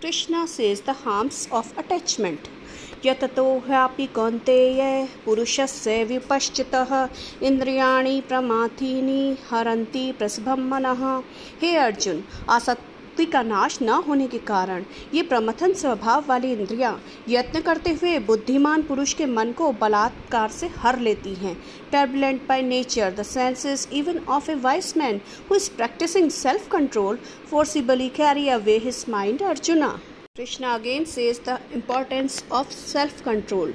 Krishna says the harms of attachment. यततो ह्यापि कौन्तेय पुरुषस्य विपश्चितः, इन्द्रियाणि प्रमाथीनि हरन्ति प्रसभं मनः हे अर्जुन, आसक्त शक्ति का नाश न होने के कारण ये प्रमथन स्वभाव वाली इंद्रियाँ यत्न करते हुए बुद्धिमान पुरुष के मन को बलात्कार से हर लेती हैं। Turbulent by nature the senses even of a wise man who is practicing self control forcibly carry away his mind Arjuna. Krishna again says the importance of self control.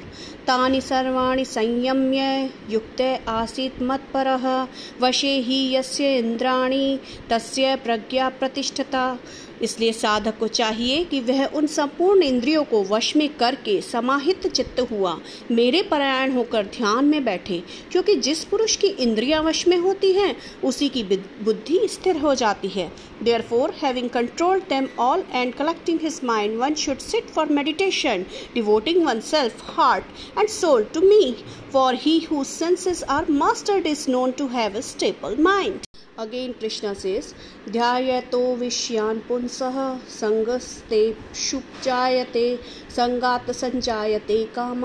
तानि सर्वाणि संयम्य, युक्ते आसीत् मत्परः, वशे ही यस्य इंद्राणी तस्य प्रज्ञा प्रतिष्ठता इसलिए साधक को चाहिए कि वह उन संपूर्ण इंद्रियों को वश में करके समाहित चित्त हुआ, मेरे परायण होकर ध्यान में बैठे। क्योंकि जिस पुरुष की इंद्रियाँ वश में होती हैं, उसी की बुद्धि स्थिर हो जाती है। Therefore having control them all and collecting his mind one should sit for meditation devoting oneself heart and soul to me for he who senses are mastered is known to have a stable mind. Again, Krishna says, Dhyayato Vishyan Punsaha Sangaste Shupjayate संगात संजायते काम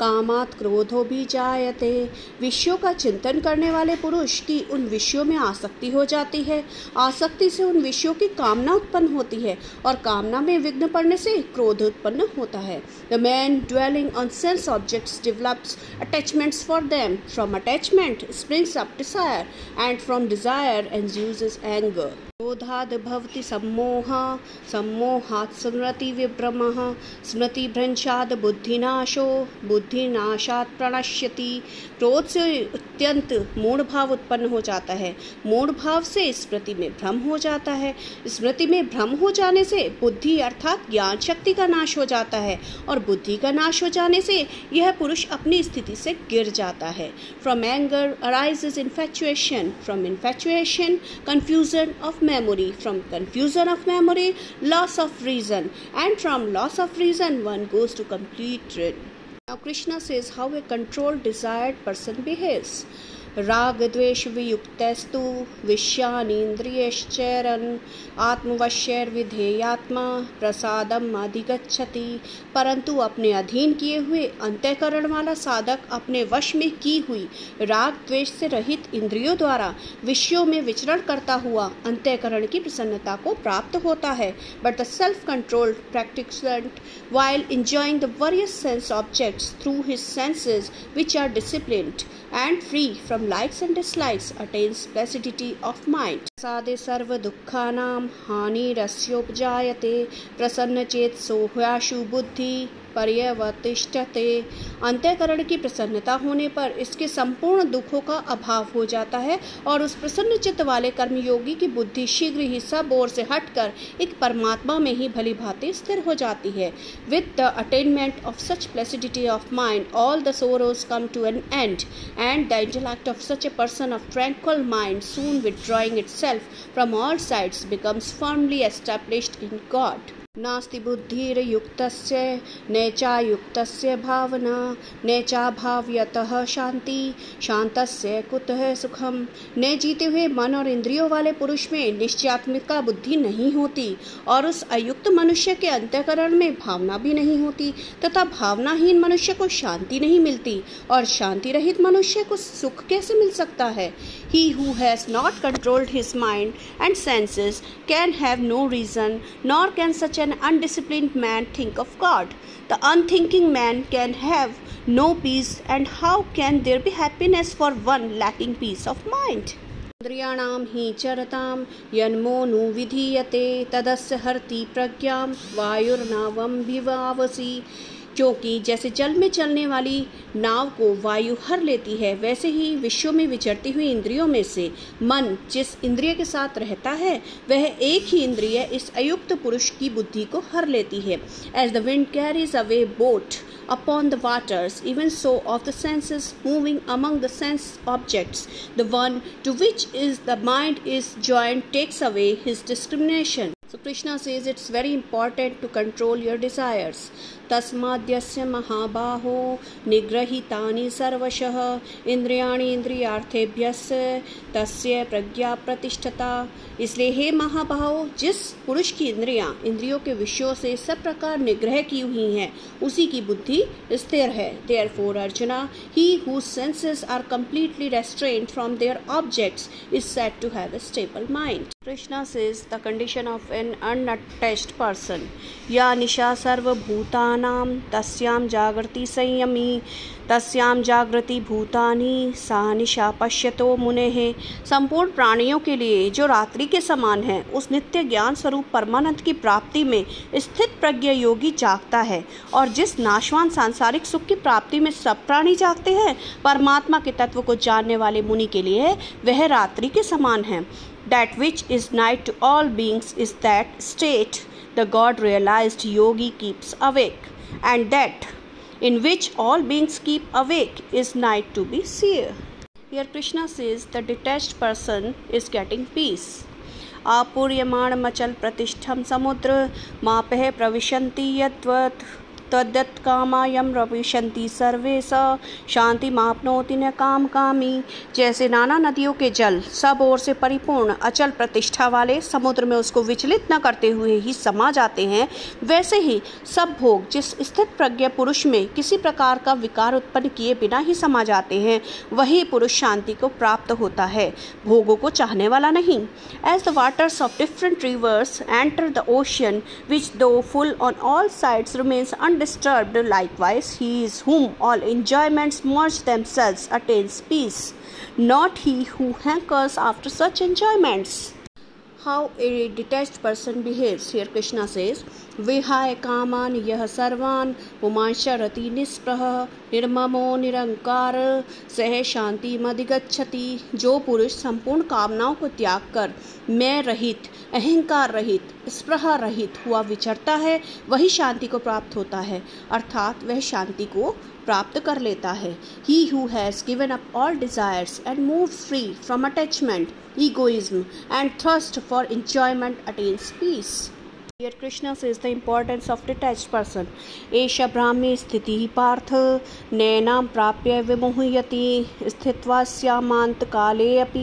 कामात क्रोधो भी जायते विषयों का चिंतन करने वाले पुरुष की उन विषयों में आसक्ति हो जाती है आसक्ति से उन विषयों की कामना उत्पन्न होती है और कामना में विघ्न पड़ने से क्रोध उत्पन्न होता है the man dwelling on sense objects develops attachments for them from attachment springs up desire and from desire and anger क्रोधाद् भवति सम्मोहः, सम्मोहात् स्मृति विभ्रमः स्मृतिभ्रंशाद बुद्धिनाशो, बुद्धिनाशात् प्रणश्यति। क्रोध से अत्यंत मूढ़ भाव उत्पन्न हो जाता है। मूढ़ भाव से स्मृति में भ्रम हो जाता है। स्मृति में भ्रम हो जाने से बुद्धि अर्थात ज्ञान शक्ति का नाश हो जाता है और बुद्धि का नाश हो जाने से यह पुरुष अपनी स्थिति से गिर जाता है। From anger arises infatuation from infatuation confusion of memory from confusion of memory loss of reason. And from loss of reason one goes to complete ruin now krishna says how a controlled desired person behaves राग द्वेष वियुक्तस्तु विषयानीन्द्रियश्चरन् आत्मवश्यर्विधेयात्मा, प्रसादम अधिगच्छति। परंतु अपने अधीन किए हुए अंत्यकरण वाला साधक अपने वश में की हुई राग द्वेष से रहित इंद्रियों द्वारा विषयों में विचरण करता हुआ अंत्यकरण की प्रसन्नता को प्राप्त होता है। But the self control practicing while enjoying the various sense objects through his senses, which are disciplined and free from likes and dislikes attains placidity of mind. सादे सर्व दुखानाम हानि रस्योपजायते प्रसन्न चेत सोह्याशु बुद्धि पर्यवतिष्ठते। अंत्यकरण की प्रसन्नता होने पर इसके संपूर्ण दुखों का अभाव हो जाता है और उस प्रसन्न चित्त वाले कर्मयोगी की बुद्धि शीघ्र ही सब ओर से हटकर एक परमात्मा में ही भली भांति स्थिर हो जाती है। With the attainment of such placidity of mind all the sorrows come to an end and the intellect of such a person of mind soon withdrawing itself from all sides becomes firmly established in God नास्ति बुद्धिर्युक्तस्य, नैचायुक्तस्य भावना, नैचाभाव्यतः शांति शांतस्य कुतः सुखम? न जीते हुए मन और इंद्रियों वाले पुरुष में निश्चयात्मिका बुद्धि नहीं होती, और उस अयुक्त मनुष्य के अंत्यकरण में भावना भी नहीं होती, तथा भावनाहीन मनुष्य को शांति नहीं मिलती, और शांति रहित मनुष्य को सुख कैसे मिल सकता है? He who has not controlled his mind and senses can have no reason nor can such an undisciplined man think of God? The unthinking man can have no peace, and how can there be happiness for one lacking peace of mind? इन्द्रियाणां हि चरतां यन्मोनु विधीयते तदस्य हर्ति प्रज्ञां वायुर्नावं जो कि, जैसे जल में चलने वाली नाव को वायु हर लेती है, वैसे ही विश्व में विचरती हुई इंद्रियों में से मन जिस इंद्रिय के साथ रहता है, वह एक ही इंद्रिय इस अयुक्त पुरुष की बुद्धि को हर लेती है। As the wind carries away boat upon the waters even so of the senses moving among the sense objects the one to which is the mind is joined takes away his discrimination Krishna says it's very important to control your desires. तस्माद्यस्य महाबाहो निग्रहितानि सर्वशः इंद्रियाणि इंद्रियार्थेभ्यस्य तस्य प्रज्ञा प्रतिष्ठता इसलिए हे महाबाहो जिस पुरुष की इंद्रियाँ इंद्रियों के विषयों से सब प्रकार निग्रह की हुई हैं उसी की बुद्धि स्थिर है therefore Arjuna he who senses are completely restrain from their objects is set to have a stable mind. Krishna says the condition of an unattached person. या निशा sarvabhutanam तस्यां जागृति संयमी तस्याम जागृति भूतानी सा निशा पश्यतो मुने संपूर्ण प्राणियों के लिए जो रात्रि के समान है, उस नित्य ज्ञान स्वरूप परमानंद की प्राप्ति में स्थित प्रज्ञ योगी जागता है। और जिस नाशवान सांसारिक सुख की प्राप्ति में सब प्राणी जागते हैं, परमात्मा के तत्व को जानने वाले मुनि के लिए वह रात्रि के समान है। That which is night to all beings is that state the God realised yogi keeps awake and that in which all beings keep awake is night to be seer. Here Krishna says the detached person is getting peace. आपूर्यमाणमचल प्रतिष्ठम समुद्र मापह प्रविशन्ति यद्वत् तद्यत्कामायम रविशंति सर्वे स। शांति मापनोति न काम कामी। जैसे नाना नदियों के जल, सब ओर से परिपूर्ण, अचल प्रतिष्ठा वाले समुद्र में उसको विचलित न करते हुए ही समा जाते हैं, वैसे ही सब भोग जिस स्थित प्रज्ञ पुरुष में किसी प्रकार का विकार उत्पन्न किए बिना ही समा जाते हैं, वही पुरुष शांति को प्राप्त होता है, भोगों को चाहने वाला नहीं। As the waters of different rivers enter the ocean which though full on all sides remains undisturbed. Likewise, he is whom all enjoyments merge themselves attains peace, not he who hankers after such enjoyments. How a detached person behaves. Here Krishna says, विहाय कामान यह सर्वान पुमांशरति निस्पृह निर्ममो निरंकार सह शांति मधिगछति जो पुरुष संपूर्ण कामनाओं को त्याग कर मैं रहित अहंकार रहित स्पृह रहित हुआ विचरता है वही शांति को प्राप्त होता है अर्थात वह शांति को प्राप्त कर लेता है। He who has given up all desires and moves free from attachment egoism and thirst for enjoyment attains peace Here Krishna, says the importance of detached person. एष ब्राह्मी स्थिति पार्थ नैनां प्राप्य विमुह्यति स्थित्वा स्यामांत काले अपि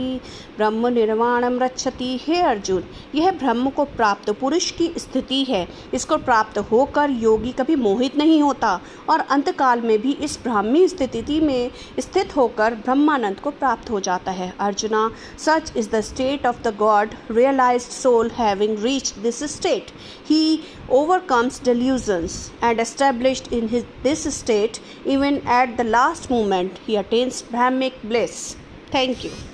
ब्रह्म निर्वाणम रक्षति हे अर्जुन यह ब्रह्म को प्राप्त पुरुष की स्थिति है। इसको प्राप्त होकर योगी कभी मोहित नहीं होता और अंत काल में भी इस ब्राह्मी स्थिति में स्थित होकर ब्रह्मानंद को प्राप्त हो जाता है। Arjuna such is the state of the God realised soul having reach this state he overcomes delusions and established in his, this state even at the last moment he attains brahmic bliss. Thank you